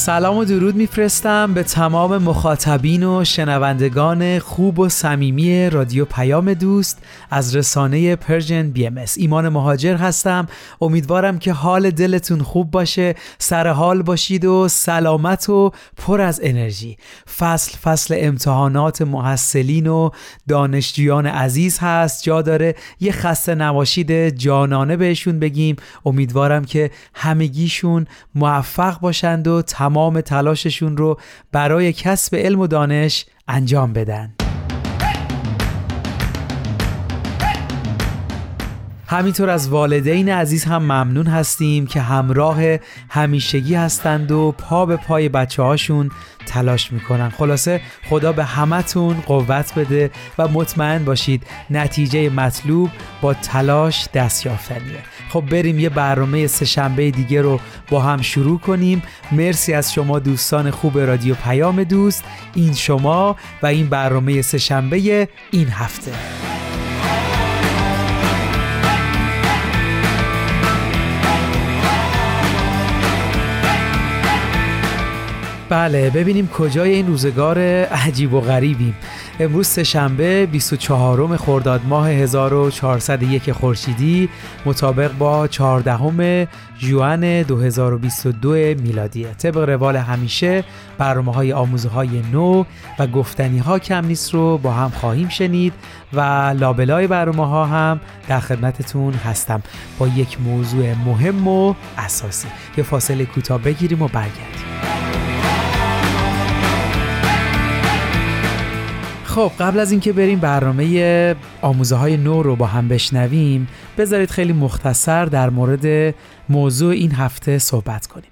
سلام و درود میفرستم به تمام مخاطبین و شنوندگان خوب و صمیمی رادیو پیام دوست از رسانه Persian BMS ایمان مهاجر هستم. امیدوارم که حال دلتون خوب باشه. سر حال باشید و سلامت و پر از انرژی. فصل فصل امتحانات محصلین و دانشجویان عزیز هست. جا داره یه خسته نواشید جانانه بهشون بگیم. امیدوارم که همگیشون موفق باشند و تمام تلاششون رو برای کسب علم و دانش انجام بدن. همینطور از والدین عزیز هم ممنون هستیم که همراه همیشگی هستند و پا به پای بچه هاشون تلاش می‌کنن. خلاصه خدا به همتون قوت بده و مطمئن باشید نتیجه مطلوب با تلاش دست یافتنیه خب بریم یه برنامه سهشنبه دیگه رو با هم شروع کنیم. مرسی از شما دوستان خوب رادیو پیام دوست. این شما و این برنامه سهشنبه این هفته. بله ببینیم کجای این روزگار عجیب و غریبیم. امروز سهشنبه 24 خرداد ماه 1401 خورشیدی مطابق با 14 ژوئن 2022 میلادی. طبق روال همیشه برنامه های آموزه های نو و گفتنی ها کم نیست رو با هم خواهیم شنید و لابلای برنامه ها هم در خدمتتون هستم با یک موضوع مهم و اساسی. یه فاصله کوتاه بگیریم و برگردیم. خب قبل از اینکه بریم برنامه آموزه های نو رو با هم بشنویم بذارید خیلی مختصر در مورد موضوع این هفته صحبت کنیم.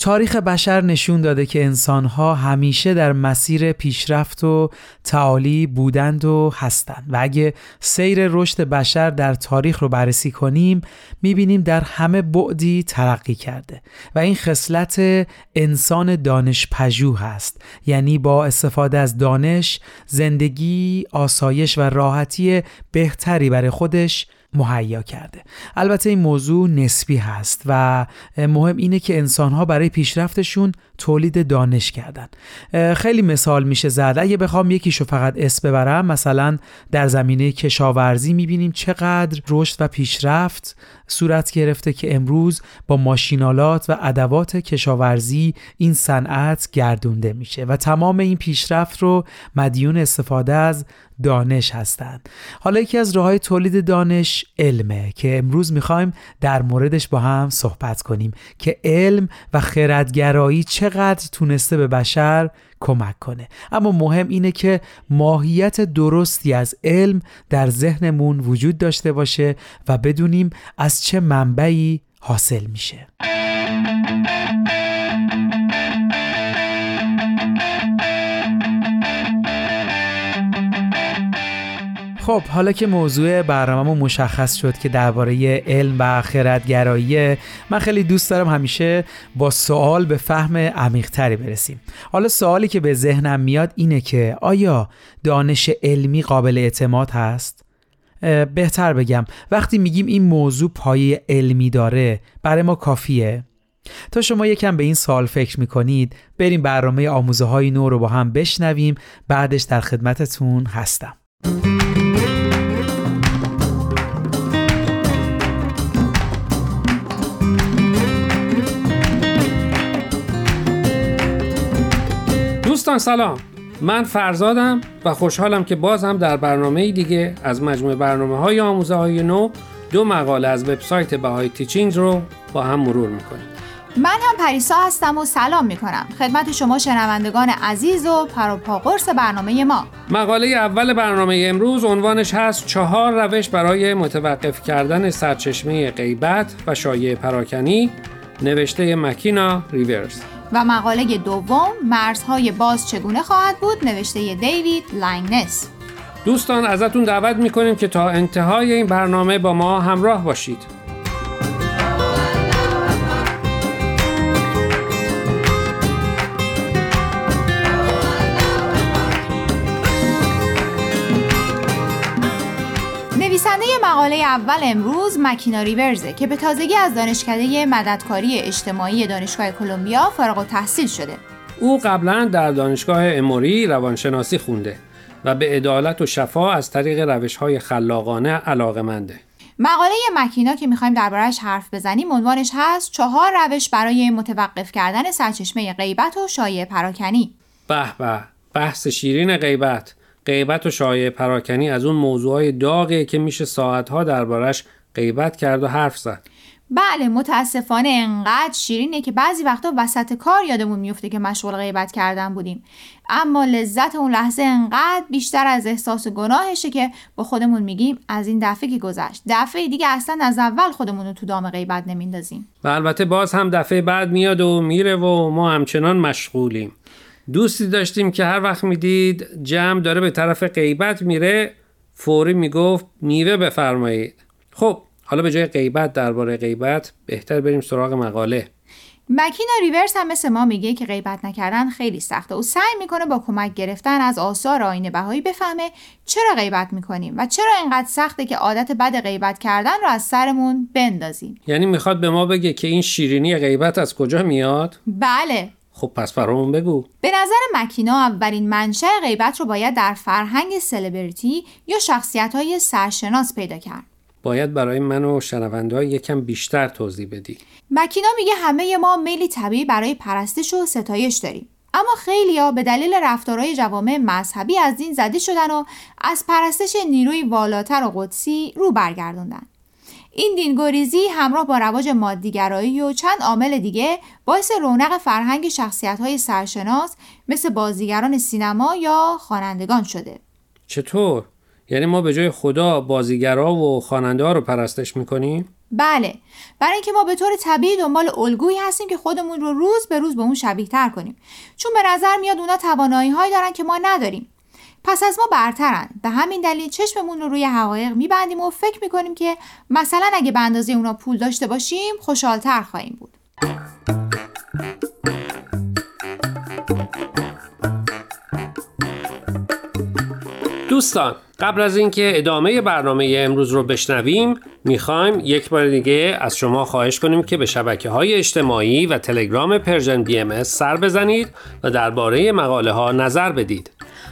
تاریخ بشر نشون داده که انسانها همیشه در مسیر پیشرفت و تعالی بودند و هستند. و اگه سیر رشد بشر در تاریخ رو بررسی کنیم می‌بینیم در همه بعدی ترقی کرده. و این خصلت انسان دانش پژوه هست. یعنی با استفاده از دانش زندگی آسایش و راحتی بهتری برای خودش مهیا کرده. البته این موضوع نسبی هست و مهم اینه که انسانها برای پیشرفتشون تولید دانش کردن. خیلی مثال میشه زد. اگه بخوام یکیشو فقط اسم ببرم مثلا در زمینه کشاورزی می‌بینیم چقدر رشد و پیشرفت صورت گرفته که امروز با ماشینالات و ادوات کشاورزی این صنعت گردونده میشه. و تمام این پیشرفت رو مدیون استفاده از دانش هستند. حالا یکی از راه تولید دانش علمه که امروز می‌خوایم در موردش با هم صحبت کنیم که علم و خردگرایی چقدر تونسته به بشر کمک کنه. اما مهم اینه که ماهیت درستی از علم در ذهنمون وجود داشته باشه و بدونیم از چه منبعی حاصل میشه. خب حالا که موضوع برنامهمون مشخص شد که درباره علم و خردگرایی من خیلی دوست دارم همیشه با سوال به فهم عمیقتری برسیم حالا سوالی که به ذهنم میاد اینه که آیا دانش علمی قابل اعتماد هست؟ بهتر بگم وقتی میگیم این موضوع پایه علمی داره برای ما کافیه؟ تا شما یکم به این سوال فکر می‌کنید بریم برنامه آموزه های نو رو با هم بشنویم بعدش در خدمتتون هستم دوستان سلام. من فرزادم و خوشحالم که باز هم در برنامه دیگه از مجموعه برنامه های آموزه های نو دو مقاله از وبسایت بهای تیچینگ رو با هم مرور می‌کنیم. من هم پریسا هستم و سلام می کنم خدمت شما شنوندگان عزیز و پروپا قرص برنامه ما. مقاله اول برنامه امروز عنوانش هست چهار روش برای متوقف کردن سرچشمه غیبت و شایع پراکنی. نوشته مکینا ریورز. و مقاله دوم مرزهای باز چگونه خواهد بود؟ نوشته دیوید لینگنس. دوستان ازتون دعوت می‌کنیم که تا انتهای این برنامه با ما همراه باشید. مقاله اول امروز مکینا ریورزه که به تازگی از دانشکده مددکاری اجتماعی دانشگاه کلمبیا فارغ و تحصیل شده. او قبلا در دانشگاه اموری روانشناسی خونده و به عدالت و شفا از طریق روش های خلاقانه علاقه منده. مقاله مکینا که می‌خوایم دربارهش حرف بزنیم عنوانش هست چهار روش برای متوقف کردن سرچشمه غیبت و شایع پراکنی. به به بحث شیرین غیبت غیبت و شایع پراکنی از اون موضوعهای داغه که میشه ساعتها دربارش غیبت کرد و حرف زد. بله متاسفانه انقدر شیرینه که بعضی وقتا وسط کار یادمون میفته که مشغول غیبت کردن بودیم. اما لذت اون لحظه انقدر بیشتر از احساس گناهشه که با خودمون میگیم از این دفعه که گذشت. دفعه دیگه اصلا از اول خودمون رو تو دام غیبت نمیندازیم. و البته باز هم دفعه بعد میاد و میره و ما همچنان مشغولیم. دوستی داشتیم که هر وقت می‌دید جمع داره به طرف غیبت میره فوری می‌گفت میوه بفرمایید. خب حالا به جای غیبت درباره غیبت بهتر بریم سراغ مقاله. مکینا ریورس هم مثل ما میگه که غیبت نکردن خیلی سخته و سعی می‌کنه با کمک گرفتن از آثار آینه بهایی بفهمه چرا غیبت می‌کنیم و چرا اینقدر سخته که عادت بد غیبت کردن رو از سرمون بندازیم. یعنی می‌خواد به ما بگه که این شیرینی غیبت از کجا میاد؟ بله. خب پس برامون بگو. به نظر مکینا اولین منشأ غیبت رو باید در فرهنگ سلبریتی یا شخصیت های سرشناس پیدا کرد. باید برای من و شنونده یکم بیشتر توضیح بدی. مکینا میگه همه ما میلی طبیعی برای پرستش و ستایش داریم. اما خیلی ها به دلیل رفتارهای جوامع مذهبی از دین زده شدن و از پرستش نیروی والاتر و قدسی رو برگردوندن. این دینگوریزی همراه با رواج مادیگرایی و چند عامل دیگه باعث رونق فرهنگ شخصیت های سرشناس مثل بازیگران سینما یا خوانندگان شده چطور؟ یعنی ما به جای خدا بازیگرا و خواننده ها رو پرستش می‌کنیم؟ بله برای اینکه ما به طور طبیعی دنبال الگویی هستیم که خودمون رو روز به روز به اون شبیه تر کنیم چون به نظر میاد اونا توانایی هایی دارن که ما نداریم پس از ما برترن. به همین دلیل چشممون رو روی حقایق میبندیم و فکر می‌کنیم که مثلا اگه به اندازه اونا پول داشته باشیم خوشحالتر خواهیم بود. دوستان قبل از اینکه ادامه برنامه امروز رو بشنویم می‌خوایم یک بار دیگه از شما خواهش کنیم که به شبکه های اجتماعی و تلگرام Persian BMS سر بزنید و درباره مقاله ها نظر بدید.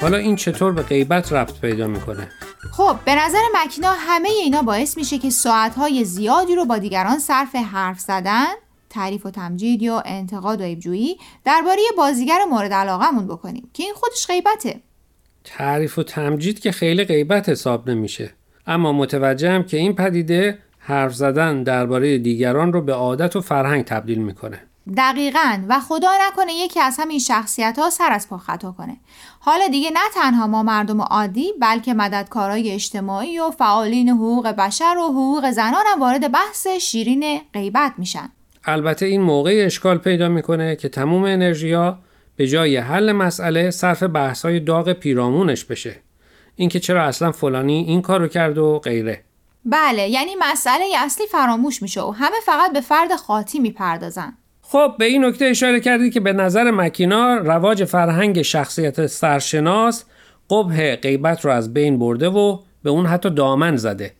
حالا این چطور به غیبت ربط پیدا می‌کنه؟ خب به نظر مکینا همه اینا باعث میشه که ساعتهای زیادی رو با دیگران صرف حرف زدن تعریف و تمجید یا انتقاد و عیبجویی درباره بازیگر مورد علاقهمون بکنیم که این خودش غیبته. تعریف و تمجید که خیلی غیبت حساب نمیشه. اما متوجهم که این پدیده حرف زدن درباره دیگران رو به عادت و فرهنگ تبدیل می‌کنه. دقیقا. و خدا نکنه یکی از همین شخصیت ها سر از پا خطا کنه. حالا دیگه نه تنها ما مردم عادی بلکه مددکارای اجتماعی و فعالین حقوق بشر و حقوق زنان هم وارد بحث شیرین غیبت میشن. البته این موقع اشکال پیدا می‌کنه که تموم انرژیا به جای حل مسئله صرف بحثای داغ پیرامونش بشه. اینکه چرا اصلا فلانی این کارو کرد و غیره. بله یعنی مسئله اصلی فراموش میشه و همه فقط به فرد خاطی می‌پردازن. خب به این نکته اشاره کردی که به نظر مکینا رواج فرهنگ شخصیت سرشناس قبه غیبت رو از بین برده و به اون حتی دامن زده.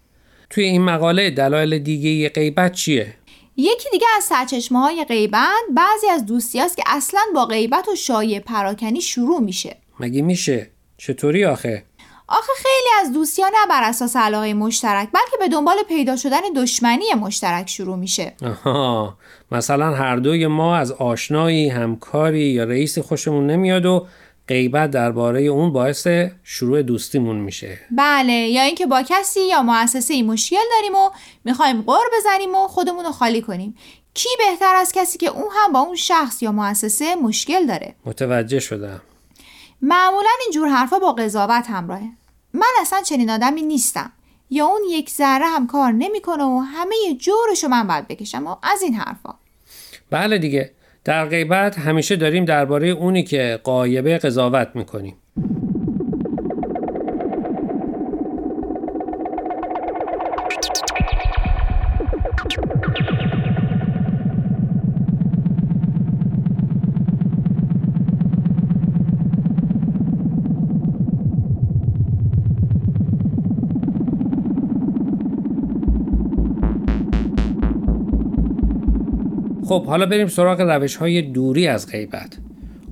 توی این مقاله دلایل دیگه غیبت چیه؟ یکی دیگه از سرچشمه های غیبت بعضی از دوستی هست که اصلا با غیبت و شایع پراکنی شروع میشه. مگه میشه؟ چطوری آخه؟ آخه خیلی از دوستیان نه بر اساس علاقه مشترک بلکه به دنبال پیدا شدن دشمنی مشترک شروع میشه. آها. مثلا هر دوی ما از آشنایی همکاری یا رئیسی خوشمون نمیاد و غیبت درباره اون باعث شروع دوستیمون میشه. بله یا اینکه با کسی یا مؤسسه ای مشکل داریم و می‌خوایم قر بزنیم و خودمون رو خالی کنیم. کی بهتر از کسی که اون هم با اون شخص یا مؤسسه مشکل داره؟ متوجه شدم. معمولا اینجور حرفا با قضاوت همراهه. من اصلا چنین آدمی نیستم. یا اون یک ذره هم کار نمی‌کنه و همه جورشو من باید بکشم و از این حرفا. بله دیگه. در غیبت همیشه داریم درباره اونی که قایبه قضاوت می‌کنیم. خب حالا بریم سراغ روش های دوری از غیبت.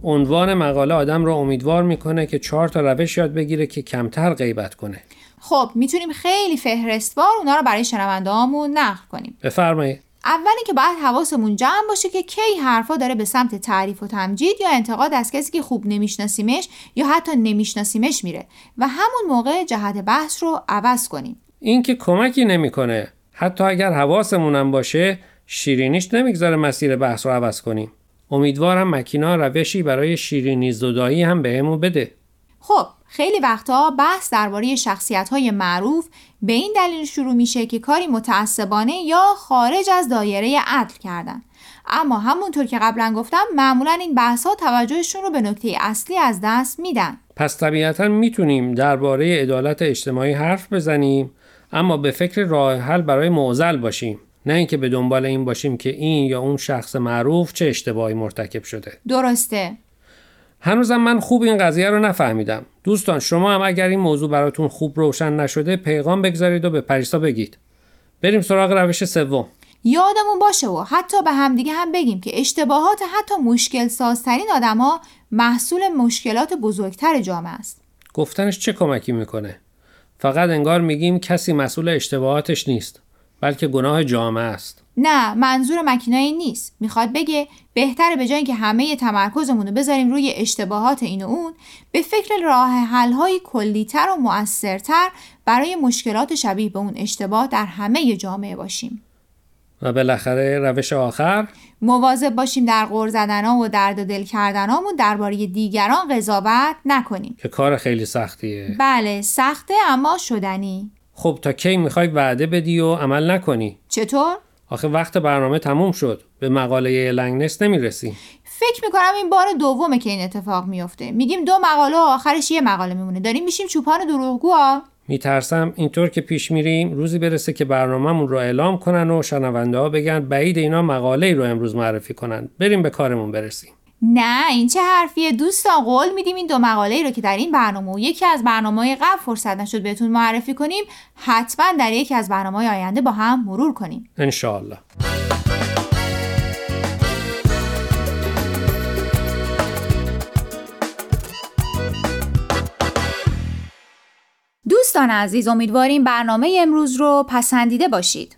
عنوان مقاله آدم رو امیدوار می‌کنه که چهار تا روش یاد بگیره که کمتر غیبت کنه. خب می‌تونیم خیلی فهرستوار اونا رو برای شنوندهامون نقل کنیم. بفرمایید. اولی که باید حواسمون جمع باشه که کی حرفا داره به سمت تعریف و تمجید یا انتقاد از کسی که خوب نمیشناسیمش یا حتی نمیشناسیمش میره و همون موقع جهت بحث رو عوض کنیم. این که کمکی نمی‌کنه. حتی اگر حواسمونم باشه شیرینیش نمی‌گذاره مسیر بحث رو عوض کنیم. امیدوارم مکینا روشی برای شیرینی زدایی هم بهمون بده. خب خیلی وقتا بحث درباره شخصیت های معروف به این دلیل شروع میشه که کاری متعصبانه یا خارج از دایره عدل کردن. اما همونطور که قبلا گفتم معمولا این بحث ها توجهشون رو به نکته اصلی از دست میدن. پس طبیعتا می‌تونیم درباره عدالت اجتماعی حرف بزنیم اما به فکر راه حل برای معضل باشیم. نه اینکه به دنبال این باشیم که این یا اون شخص معروف چه اشتباهی مرتکب شده. درسته. هنوزم من خوب این قضیه رو نفهمیدم. دوستان شما هم اگر این موضوع براتون خوب روشن نشده پیغام بگذارید و به پریسا بگید. بریم سراغ روش سوم. یادمون باشه و حتی به همدیگه هم بگیم که اشتباهات حتی مشکل سازترین آدما محصول مشکلات بزرگتر جامعه است. گفتنش چه کمکی می‌کنه؟ فقط انگار میگیم کسی مسئول اشتباهاتش نیست. بلکه گناه جامعه است. نه منظور مکینایی نیست. می‌خواد بگه بهتره به جای که همه تمرکزمون رو بذاریم روی اشتباهات این و اون به فکر راه حل های کلیتر و مؤثرتر برای مشکلات شبیه به اون اشتباه در همه جامعه باشیم. و بالاخره روش آخر؟ مواظب باشیم در غور زدنا و درد دل کردنامون درباره دیگران قضاوت نکنیم. که کار خیلی سختیه. بله سخته اما شدنی. خب تا کی می‌خوای وعده بدی و عمل نکنی؟ چطور؟ آخه وقت برنامه تموم شد. به مقاله لنگنس نمی‌رسی. فکر می‌کنم این بار دومه که این اتفاق میفته میگیم دو مقاله و آخرش یه مقاله میمونه. داریم میشیم چوپان دروغگو میترسم اینطور که پیش میریم روزی برسه که برنامهمون رو اعلام کنن و شنونده ها بگن بعید اینا مقاله ای رو امروز معرفی کنن. بریم به کارمون برسیم. نه این چه حرفیه؟ دوستان قول میدیم این دو مقاله ای رو که در این برنامه و یکی از برنامه قبل فرصت نشد بهتون معرفی کنیم حتما در یکی از برنامه آینده با هم مرور کنیم. انشاءالله. دوستان عزیز امیدواریم برنامه امروز رو پسندیده باشید.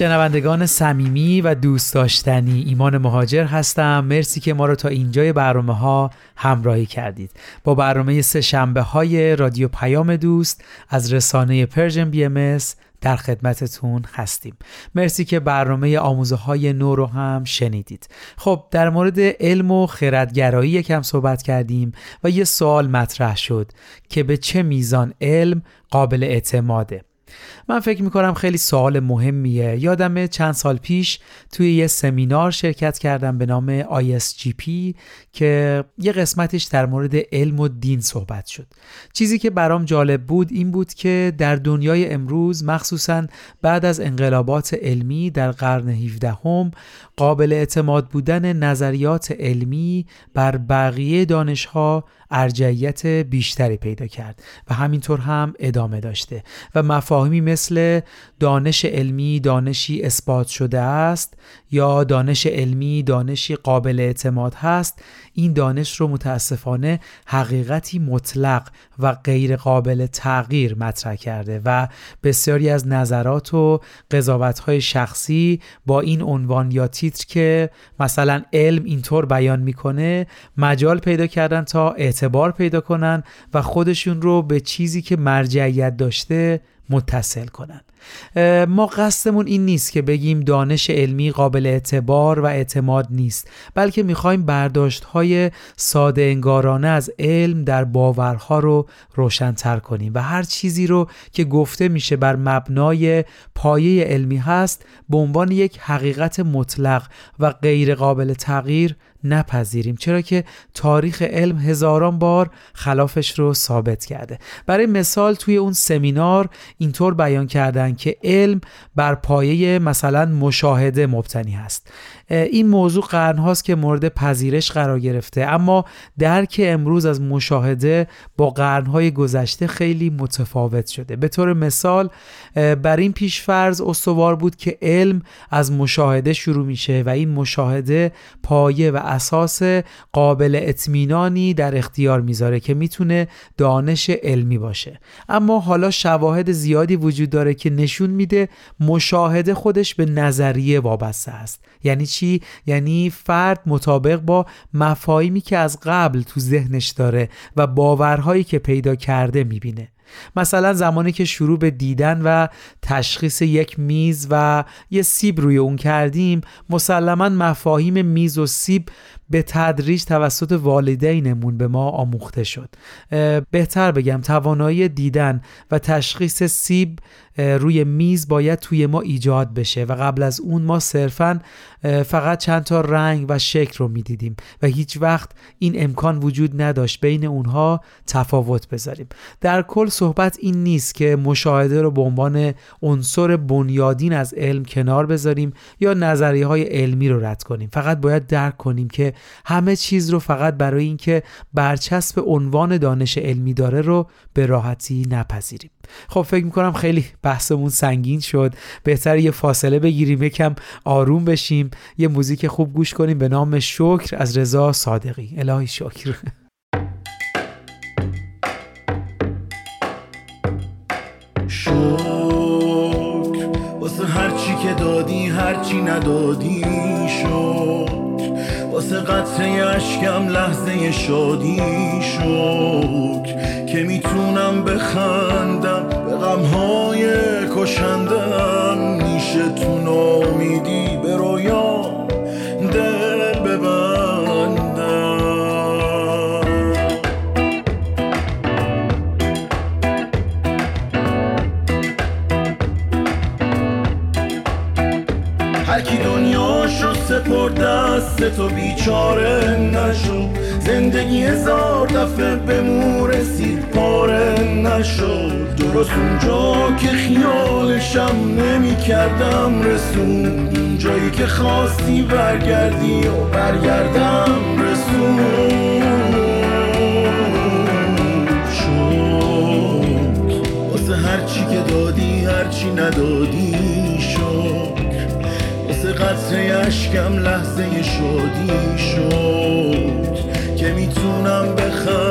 شنوندگان صمیمی و دوست داشتنی ایمان مهاجر هستم. مرسی که ما رو تا اینجای برنامه ها همراهی کردید. با برنامه سه شنبه های رادیو پیام دوست از رسانه Persian BMS در خدمتتون هستیم. مرسی که برنامه آموزه های نو رو هم شنیدید. خب در مورد علم و خردگرایی یکم صحبت کردیم و یه سوال مطرح شد که به چه میزان علم قابل اعتماده؟ من فکر می‌کنم خیلی سوال مهمیه. یادم چند سال پیش توی یه سمینار شرکت کردم به نام ISGP که یه قسمتش در مورد علم و دین صحبت شد. چیزی که برام جالب بود این بود که در دنیای امروز مخصوصا بعد از انقلابات علمی در قرن 17 هم قابل اعتماد بودن نظریات علمی بر بقیه دانشها ارجعیت بیشتری پیدا کرد و همینطور هم ادامه داشته و مفاهیمی مثل دانش علمی دانشی اثبات شده است یا دانش علمی دانشی قابل اعتماد هست این دانش رو متاسفانه حقیقتی مطلق و غیر قابل تغییر مطرح کرده و بسیاری از نظرات و قضاوت‌های شخصی با این عنوان یا تیتر که مثلا علم اینطور بیان می‌کنه مجال پیدا کردن تا اعتبار پیدا کنن و خودشون رو به چیزی که مرجعیت داشته متصل کنن. ما قصدمون این نیست که بگیم دانش علمی قابل اعتبار و اعتماد نیست بلکه می‌خوایم برداشت های ساده انگارانه از علم در باورها رو روشنتر کنیم و هر چیزی رو که گفته میشه بر مبنای پایه علمی هست به عنوان یک حقیقت مطلق و غیر قابل تغییر نپذیریم. چرا که تاریخ علم هزاران بار خلافش رو ثابت کرده. برای مثال توی اون سمینار اینطور بیان کردن که علم بر پایه مثلا مشاهده مبتنی هست. این موضوع قرنهاست که مورد پذیرش قرار گرفته اما درک امروز از مشاهده با قرنهای گذشته خیلی متفاوت شده. به طور مثال بر این پیشفرض استوار بود که علم از مشاهده شروع میشه و این مشاهده پایه و اساس قابل اطمینانی در اختیار می‌ذاره که می‌تونه دانش علمی باشه. اما حالا شواهد زیادی وجود داره که نشون میده مشاهده خودش به نظریه وابسته است. یعنی چی؟ یعنی فرد مطابق با مفاهیمی که از قبل تو ذهنش داره و باورهایی که پیدا کرده می‌بینه. مثلا زمانی که شروع به دیدن و تشخیص یک میز و یه سیب روی اون کردیم مسلما مفاهیم میز و سیب به تدریج توسط والدینمون به ما آموخته شد. بهتر بگم توانایی دیدن و تشخیص سیب روی میز باید توی ما ایجاد بشه و قبل از اون ما صرفا فقط چند تا رنگ و شکل رو می‌دیدیم و هیچ وقت این امکان وجود نداشت بین اونها تفاوت بذاریم. در کل صحبت این نیست که مشاهده رو به عنوان عنصر بنیادین از علم کنار بذاریم یا نظریه های علمی رو رد کنیم. فقط باید درک کنیم که همه چیز رو فقط برای اینکه برچسب عنوان دانش علمی داره رو به راحتی نپذیریم. خب فکر می‌کنم خیلی بحثمون سنگین شد. بهتر یه فاصله بگیریم یکم آروم بشیم. یه موزیک خوب گوش کنیم به نام شکر از رضا صادقی. الهی شکر. شکر واسه هرچی که دادی هرچی ندادی شکر. واسه قطره اشکم لحظه شادی شکر که می‌تونم بخندم به غمهای کشندم. میشه تو نامیدی به رویام دست تو بیچاره نشو. زندگی هزار دفعه به مو رسید پاره نشد درست اونجا که خیالشم نمی کردم رسون. جایی که خواستی برگردی و برگردم رسون. شد. واسه هرچی که دادی هرچی ندادی اشکم لحظه شادی شد که می‌تونم بخندم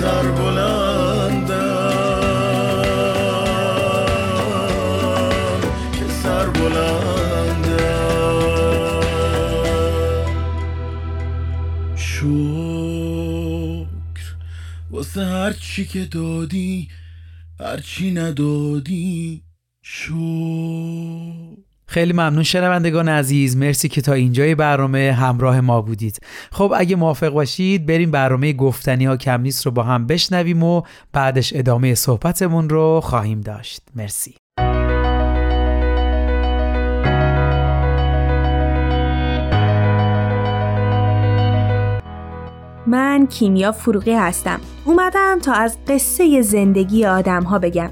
سر بلندم که سر بلندم. شکر واسه هر چی که دادی هر چی ندادی شکر. خیلی ممنون شنوندگان عزیز. مرسی که تا اینجای برنامه همراه ما بودید. خب اگه موافق باشید بریم برنامه گفتنی ها کم نیست رو با هم بشنویم و بعدش ادامه صحبتمون رو خواهیم داشت. مرسی. من کیمیا فروغی هستم. اومدم تا از قصه زندگی آدم ها بگم.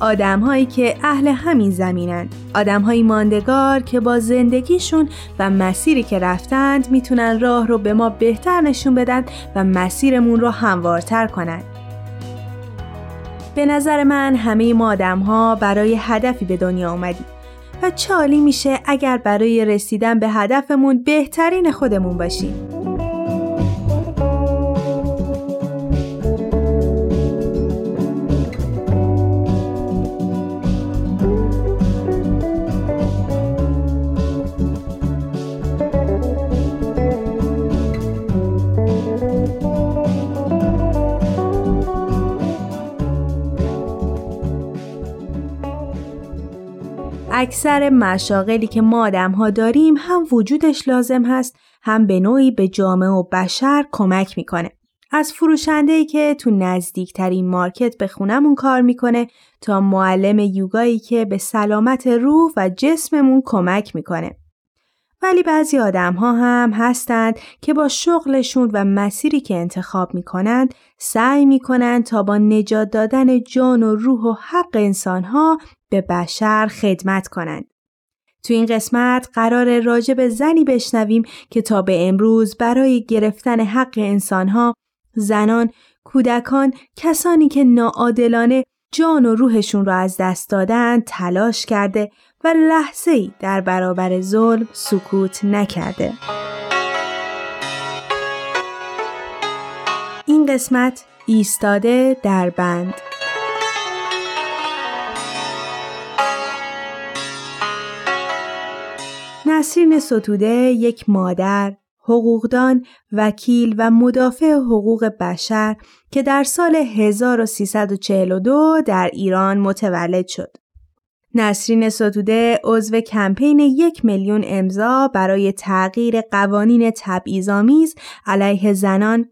آدم هایی که اهل همین زمینند آدم های ماندگار که با زندگیشون و مسیری که رفتند می‌تونن راه رو به ما بهتر نشون بدن و مسیرمون رو هموارتر کنند. به نظر من همه ما آدم ها برای هدفی به دنیا اومدیم و چالی میشه اگر برای رسیدن به هدفمون بهترین خودمون باشیم. اکثر مشاغلی که ما آدم ها داریم هم وجودش لازم هست هم به نوعی به جامعه و بشر کمک می‌کنه. از فروشنده که تو نزدیکترین مارکت به خونمون کار می‌کنه تا معلم یوگایی که به سلامت روح و جسممون کمک می‌کنه. ولی بعضی آدم ها هم هستند که با شغلشون و مسیری که انتخاب می‌کنند سعی می‌کنند تا با نجات دادن جان و روح و حق انسان ها به بشر خدمت کنند. تو این قسمت قرار راجع به زنی بشنویم که تا به امروز برای گرفتن حق انسانها، زنان، کودکان، کسانی که ناعادلانه جان و روحشون را از دست دادن تلاش کرده و لحظه ای در برابر ظلم سکوت نکرده. این قسمت ایستاده در بند نسرین ستوده یک مادر، حقوقدان، وکیل و مدافع حقوق بشر که در سال 1342 در ایران متولد شد. نسرین ستوده عضو کمپین یک میلیون امضا برای تغییر قوانین تبعیض‌آمیز علیه زنان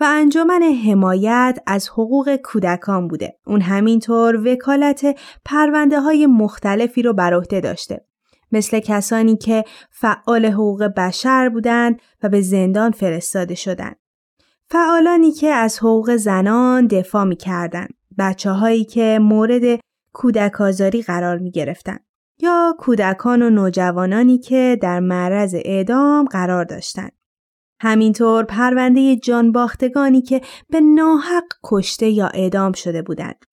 و انجمن حمایت از حقوق کودکان بوده. اون همینطور وکالت پرونده های مختلفی رو بر عهده داشته. مثل کسانی که فعال حقوق بشر بودند و به زندان فرستاده شدند. فعالانی که از حقوق زنان دفاع می کردن. که مورد کودک آزاری قرار می گرفتن. یا کودکان و نوجوانانی که در معرض اعدام قرار داشتند. همینطور پرونده جانباختگانی که به ناحق کشته یا اعدام شده بودند.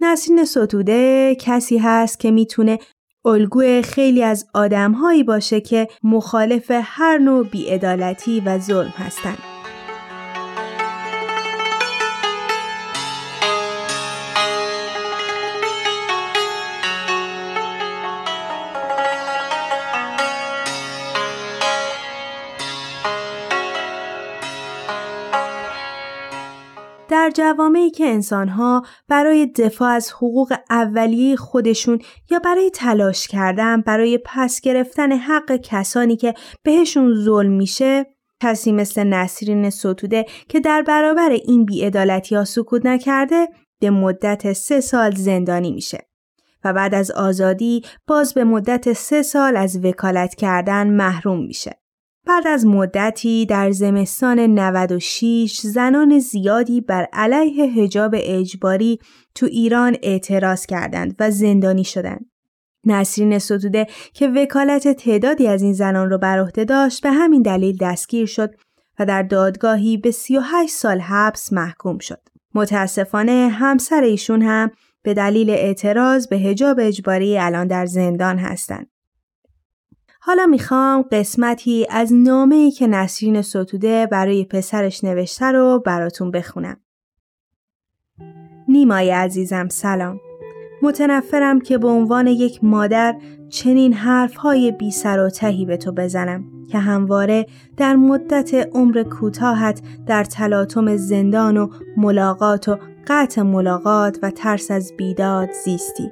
نسرین ستوده کسی هست که می‌تونه الگوی خیلی از آدمهایی باشه که مخالف هر نوع بیعدالتی و ظلم هستند. در جوامعی که انسانها برای دفاع از حقوق اولیه خودشون یا برای تلاش کردن برای پس گرفتن حق کسانی که بهشون ظلم میشه کسی مثل نسرین ستوده که در برابر این بیعدالتی ها سکوت نکرده به مدت سه سال زندانی میشه و بعد از آزادی باز به مدت سه سال از وکالت کردن محروم میشه. بعد از مدتی در زمستان 96 زنان زیادی بر علیه هجاب اجباری تو ایران اعتراض کردند و زندانی شدند. نسرین ستوده که وکالت تعدادی از این زنان را بر عهده داشت به همین دلیل دستگیر شد و در دادگاهی به 38 سال حبس محکوم شد. متاسفانه همسر ایشون هم به دلیل اعتراض به هجاب اجباری الان در زندان هستند. حالا می‌خوام قسمتی از نامه‌ای که نسرین ستوده برای پسرش نوشته رو براتون بخونم. نیمای عزیزم سلام. متنفرم که به عنوان یک مادر چنین حرفهای بی سر و تهی به تو بزنم که همواره در مدت عمر کوتاهت در تلاطم زندان و ملاقات و قطع ملاقات و ترس از بیداد زیستی.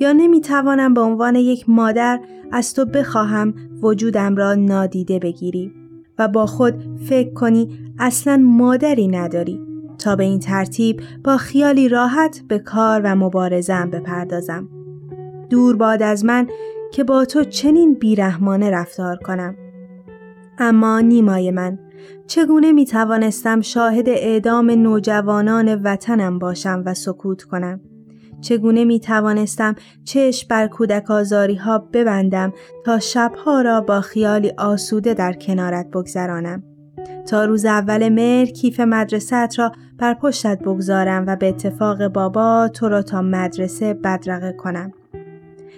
یا نمی‌توانم به عنوان یک مادر از تو بخواهم وجودم را نادیده بگیری و با خود فکر کنی اصلا مادری نداری تا به این ترتیب با خیالی راحت به کار و مبارزم بپردازم. دور باد از من که با تو چنین بیرحمانه رفتار کنم. اما نیمای من چگونه می توانستم شاهد اعدام نوجوانان وطنم باشم و سکوت کنم؟ چگونه می توانستم چشم بر کودک آزاری ها ببندم تا شبها را با خیالی آسوده در کنارت بگذرانم؟ تا روز اول مهر کیف مدرسه را بر پشتت بگذارم و به اتفاق بابا تو را تا مدرسه بدرقه کنم.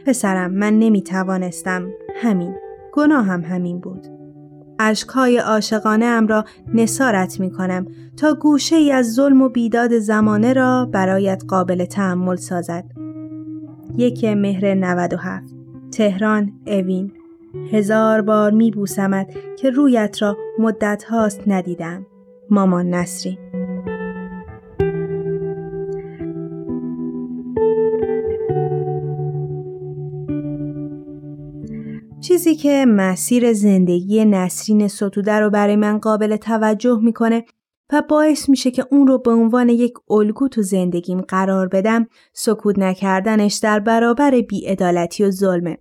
پسرم من نمی توانستم همین گناهم همین بود. اشکهای عاشقانه ام را نسارت می کنم تا گوشه ای از ظلم و بیداد زمانه را برایت قابل تحمل سازد. یک مهر 97 تهران اوین هزار بار می بوسمت که رویت را مدت هاست ندیدم. مامان نصری چیزی که مسیر زندگی نسرین ستوده رو برای من قابل توجه می‌کنه و باعث میشه که اون رو به عنوان یک الگو تو زندگیم قرار بدم سکوت نکردنش در برابر بیعدالتی و ظلمه.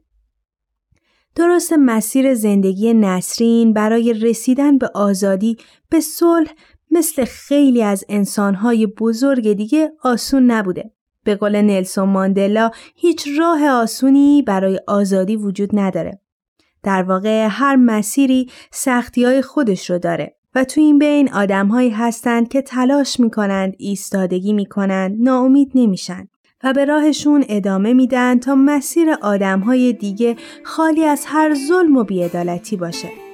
درست مسیر زندگی نسرین برای رسیدن به آزادی به صلح مثل خیلی از انسانهای بزرگ دیگه آسون نبوده. به قول نلسون ماندلا هیچ راه آسونی برای آزادی وجود نداره. در واقع هر مسیری سختی های خودش رو داره و تو این بین آدمهایی هستند که تلاش می‌کنند ایستادگی می‌کنند ناامید نمیشن و به راهشون ادامه میدن تا مسیر آدمهای دیگه خالی از هر ظلم و بیعدالتی باشه.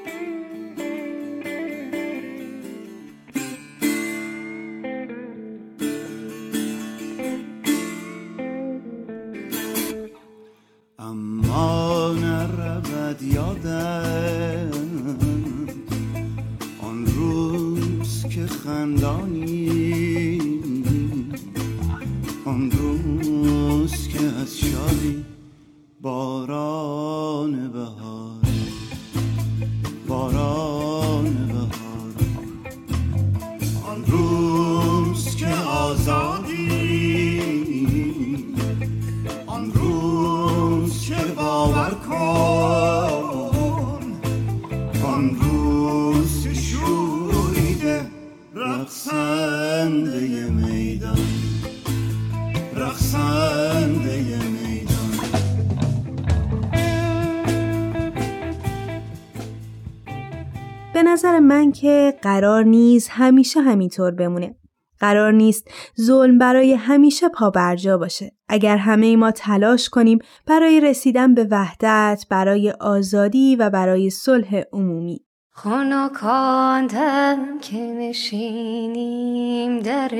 نظر من که قرار نیست همیشه همینطور بمونه. قرار نیست ظلم برای همیشه پابرجا باشه. اگر همه ما تلاش کنیم برای رسیدن به وحدت، برای آزادی و برای صلح عمومی. خانکاندم که نشینیم در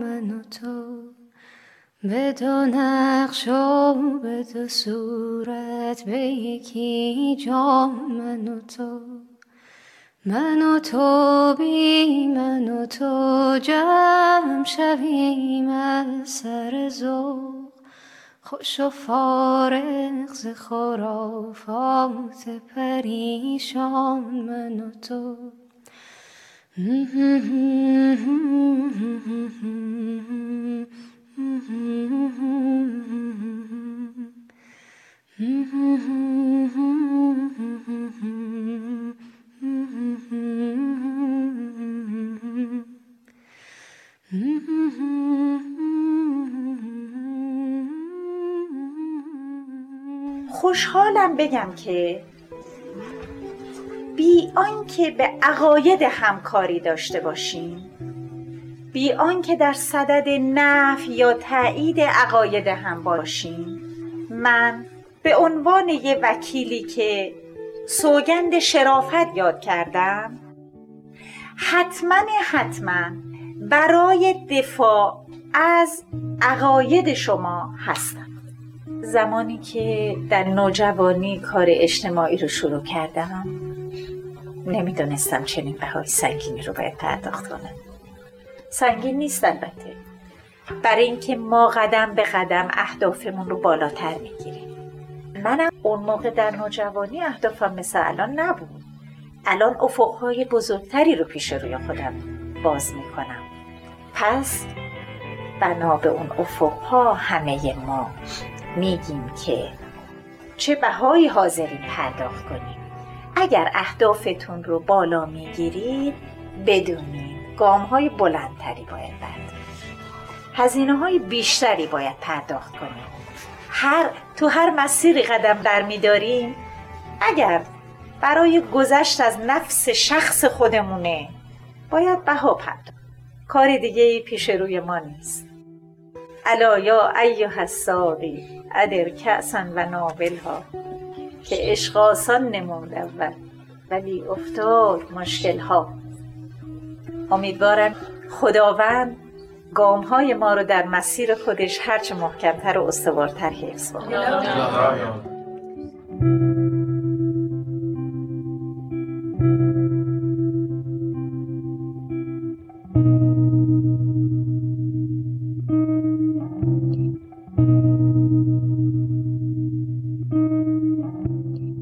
من و تو به دو نقش و به دو صورت به یکی جام من و تو من و تو بی من و تو جمع شویم از سر زوق خوش و فارغ ز خرافات پریشان من و تو. خوشحالم بگم که بی آنکه به عقاید همکاری داشته باشیم بی آنکه در صدد نفع یا تایید عقاید هم باشیم. من به عنوان یه وکیلی که سوگند شرافت یاد کردم. حتما حتما برای دفاع از عقاید شما هستم. زمانی که در نوجوانی کار اجتماعی رو شروع کردم نمی‌دونستم چنین بهای سنگینی رو باید پرداخت کنم. سنگین نیست البته. برای اینکه ما قدم به قدم اهدافمون رو بالاتر می‌گیریم. منم اون موقع در نوجوانی اهدافم مثل الان نبود. الان افقهای بزرگتری رو پیش روی خودم باز می‌کنم. پس بنا به اون افقها همه ما میگیم که چه بهایی حاضرین پرداخت کنیم. اگر اهدافتون رو بالا می‌گیرید بدونید گام های بلندتری باید برد. هزینه های بیشتری باید پرداخت کنیم هر تو هر مسیری قدم برمیداریم اگر برای گذشت از نفس شخص خودمونه باید بها پرداخت. کار دیگه پیش روی ما نیست. الا یا ایها الساقی ادر کعسن و ها که عشق آسان نمود اول ولی افتاد مشکل ها امیدوارم خداوند گام های ما رو در مسیر خودش هرچه محکمتر و استوارتر حفظ کنه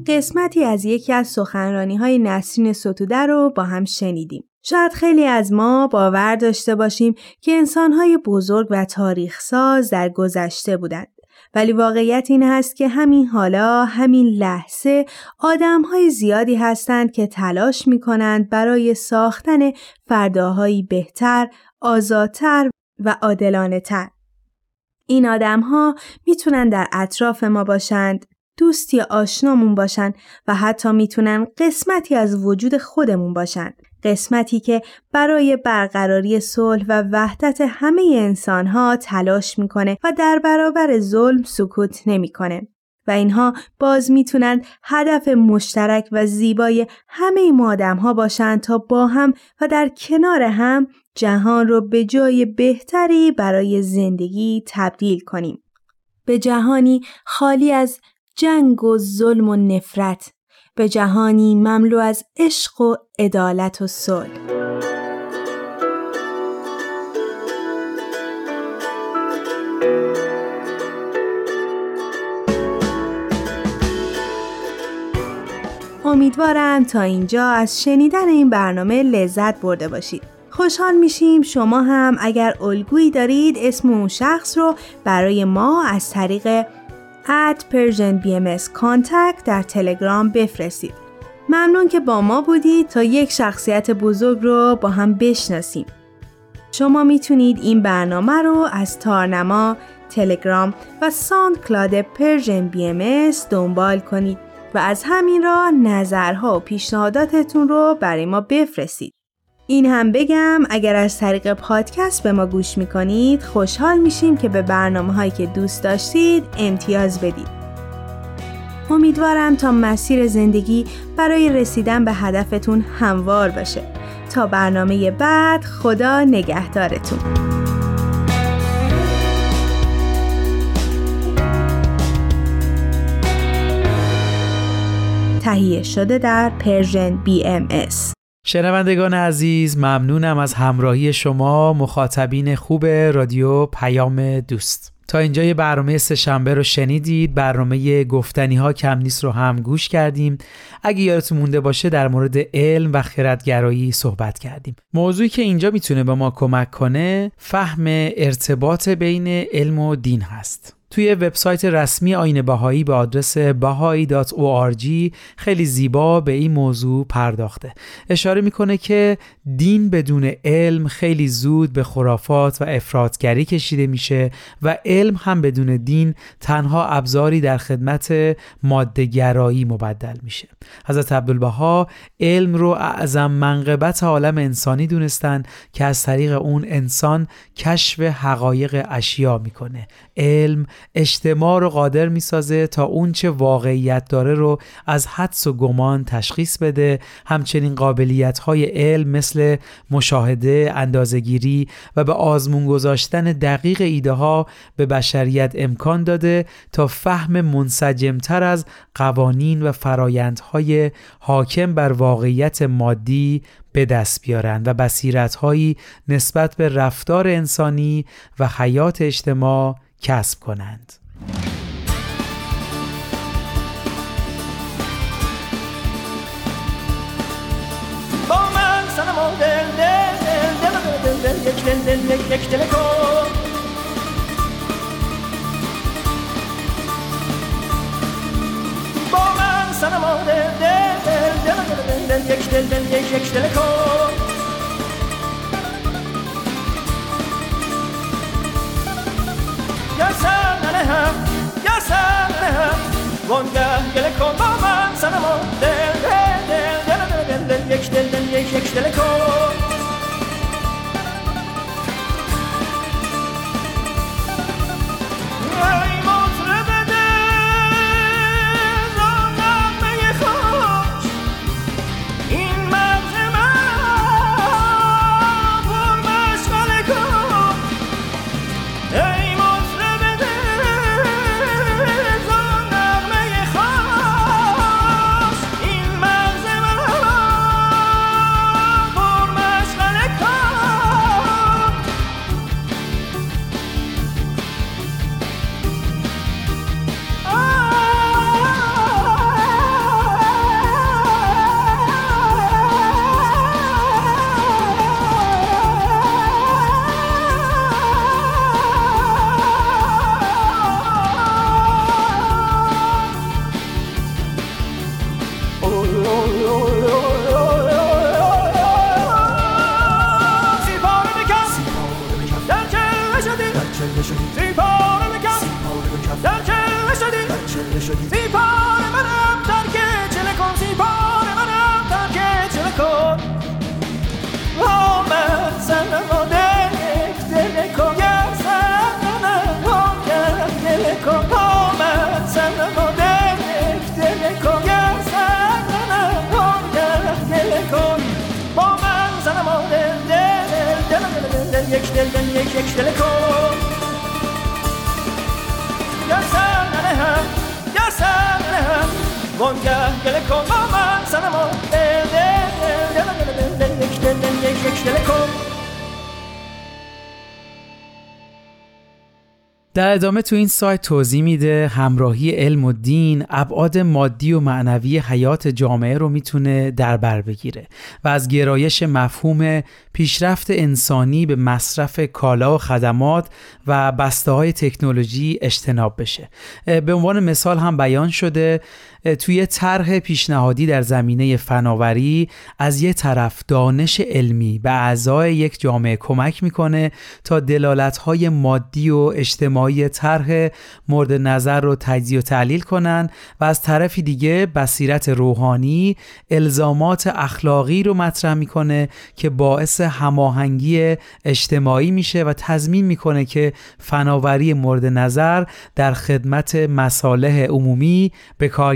قسمتی از یکی از سخنرانی های نسرین ستوده رو با هم شنیدیم. شاید خیلی از ما باور داشته باشیم که انسانهای بزرگ و تاریخ ساز در گذشته بودند. ولی واقعیت این هست که همین حالا همین لحظه آدم های زیادی هستند که تلاش می کنند برای ساختن فرداهایی بهتر، آزادتر و عادلانه تر. این آدم ها می‌تونن در اطراف ما باشند، دوستی آشنامون باشن و حتی می‌تونن قسمتی از وجود خودمون باشن. قسمتی که برای برقراری صلح و وحدت همه انسانها تلاش می‌کنه و در برابر ظلم سکوت نمی‌کنه. و اینها باز می‌تونن هدف مشترک و زیبای همه این آدم ها باشند تا با هم و در کنار هم جهان رو به جای بهتری برای زندگی تبدیل کنیم. به جهانی خالی از جنگ و ظلم و نفرت به جهانی مملو از عشق و عدالت و صلح امیدوارم تا اینجا از شنیدن این برنامه لذت برده باشید. خوشحال میشیم شما هم اگر الگویی دارید اسم اون شخص رو برای ما از طریق at Persian Contact در تلگرام بفرستید. ممنون که با ما بودید تا یک شخصیت بزرگ رو با هم بشناسیم. شما می‌تونید این برنامه رو از تارنما، تلگرام و SoundCloud Persian BMS دنبال کنید و از همین راه نظرها و پیشنهاداتتون رو برای ما بفرستید. این هم بگم اگر از طریق پادکست به ما گوش می‌کنید خوشحال میشیم که به برنامه هایی که دوست داشتید امتیاز بدید. امیدوارم تا مسیر زندگی برای رسیدن به هدفتون هموار باشه. تا برنامه بعد خدا نگهدارتون. تهیه شده در پرژن BMS شنوندگان عزیز ممنونم از همراهی شما مخاطبین خوب رادیو پیام دوست. تا اینجا یه برنامه شنبه رو شنیدید برنامه گفتنی ها کم نیست رو هم گوش کردیم. اگه یادتون مونده باشه در مورد علم و خردگرایی صحبت کردیم. موضوعی که اینجا می‌تونه به ما کمک کنه فهم ارتباط بین علم و دین هست. توی وبسایت رسمی آین بهایی به آدرس bahai.org خیلی زیبا به این موضوع پرداخته. اشاره می‌کنه که دین بدون علم خیلی زود به خرافات و افرادگری کشیده میشه و علم هم بدون دین تنها ابزاری در خدمت مادهگرایی مبدل میشه. حضرت عبدالبها علم رو اعظم منقبت عالم انسانی دونستن که از طریق اون انسان کشف حقایق اشیا می‌کنه. علم اجتماع رو قادر می‌سازه تا اون چه واقعیت داره رو از حدس و گمان تشخیص بده. همچنین قابلیت های علم مثل مشاهده، اندازگیری و به آزمون گذاشتن دقیق ایده ها به بشریت امکان داده تا فهم منسجمتر از قوانین و فرایندهای حاکم بر واقعیت مادی به دست بیارند و بصیرت هایی نسبت به رفتار انسانی و حیات اجتماع کسب کنند. با من سنم دل دل دل دل دل دل یک دل دل یک دل کن با من سنم دل دل دل دل دل یک دل دل یک دل کن گرسن هم گرسن هم وانگه گله کن با من دل دل دل دل دل دل یک دل دل یک دل کن ادامه تو این سایت توضیح میده همراهی علم و دین ابعاد مادی و معنوی حیات جامعه رو می‌تونه در بر بگیره و از گرایش مفهوم پیشرفت انسانی به مصرف کالا و خدمات و بسته های تکنولوژی اجتناب بشه. به عنوان مثال هم بیان شده توی طرح پیشنهادی در زمینه فناوری از یه طرف دانش علمی به اعضای یک جامعه کمک می‌کنه تا دلالت‌های مادی و اجتماعی طرح مورد نظر رو تجزیه و تحلیل کنن و از طرفی دیگه بصیرت روحانی الزامات اخلاقی رو مطرح می‌کنه که باعث هماهنگی اجتماعی میشه و تضمین می‌کنه که فناوری مورد نظر در خدمت مصالح عمومی به کار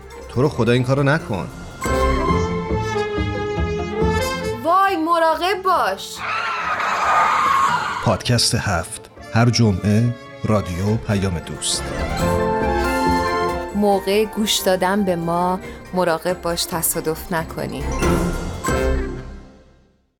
تو رو خدا این کارو نکن. وای مراقب باش. پادکست هفت. هر جمعه رادیو پیام دوست. موقع گوش دادن به ما مراقب باش تصادف نکنی.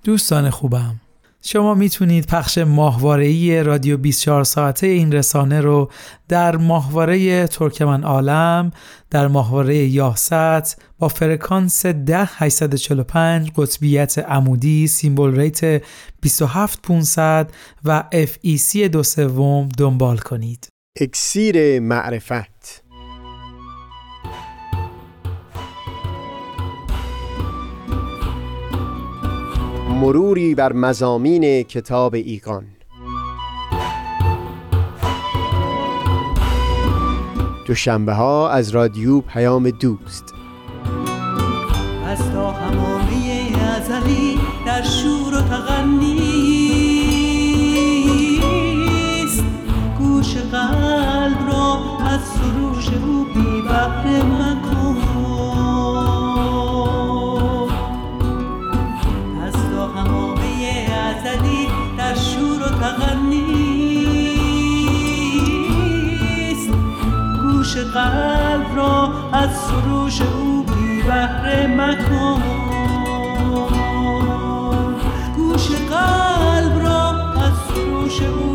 دوستان خوبم. شما می‌تونید پخش ماهواره‌ای رادیو 24 ساعته این رسانه رو در ماهواره ترکمن عالم در ماهواره یاهست با فرکانس 10845 قطبیت عمودی symbol rate 27500 و FEC دو سوم دنبال کنید. اکسیر معرفت مروری بر مضامین کتاب ایقان. دوشنبه ها از رادیو پیام دوست. از تا همامه ازلی در شور و تغنیست گوش قلب را از سروش او بی بحر مکن گوش قلب را از سروش او بی بهره مکن. گوش قلب را از سروش او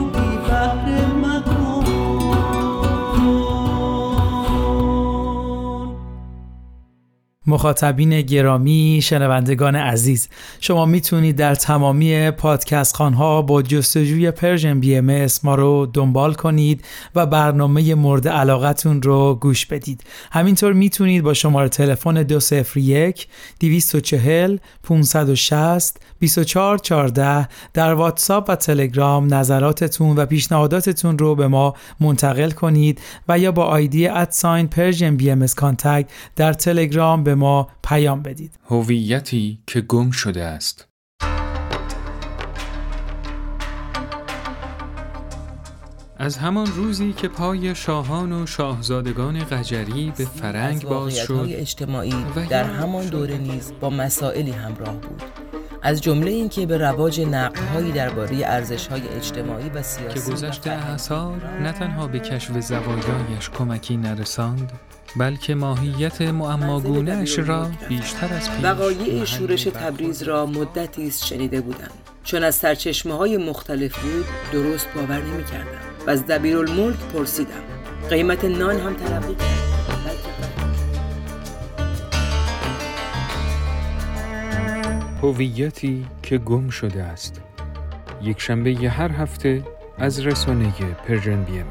مخاطبین گرامی شنوندگان عزیز شما می‌تونید در تمامی پادکست خوان‌ها با جستجوی Persian BM ما رو دنبال کنید و برنامه مورد علاقتون رو گوش بدید. همینطور می‌تونید با شماره تلفن 201 240 560 2414 در واتساپ و تلگرام نظراتتون و پیشنهاداتتون رو به ما منتقل کنید و یا با آیدی at sign Persian BM در تلگرام به ما پیام بدید. هویتی که گم شده است. از همان روزی که پای شاهان و شاهزادگان قجری به فرنگ باز شد اجتماعی در همان دوره نیز با مسائلی همراه بود. از جمله اینکه به رواج نقدهایی درباره ارزش‌های اجتماعی و سیاسی که گذشته اعثار نه تنها به کشف زوایایش کمکی نرساند بلکه ماهیت معماگونهاش را بیشتر از پیش وقایع شورش تبریز را مدتی است شنیده بودم. چون از سرچشمه های مختلف بود درست باور نمی کردم و از دبیرالملک پرسیدم. قیمت نان هم تلقی کرد. هویتی که گم شده است. یک شنبه ی هر هفته از رسانه Persian BM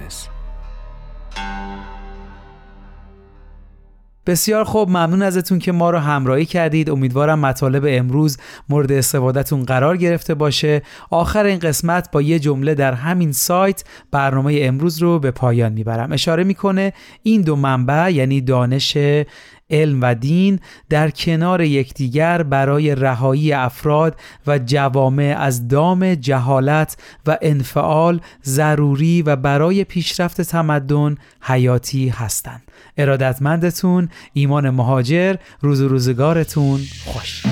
بسیار خوب ممنون ازتون که ما رو همراهی کردید. امیدوارم مطالب امروز مورد استفادهتون قرار گرفته باشه. آخر این قسمت با یه جمله در همین سایت برنامه امروز رو به پایان می‌برم. اشاره می‌کنه این دو منبع یعنی دانش علم و دین در کنار یکدیگر برای رهایی افراد و جوامع از دام جهالت و انفعال ضروری و برای پیشرفت تمدن حیاتی هستند. ارادتمندتون ایمان مهاجر روز و روزگارتون خوش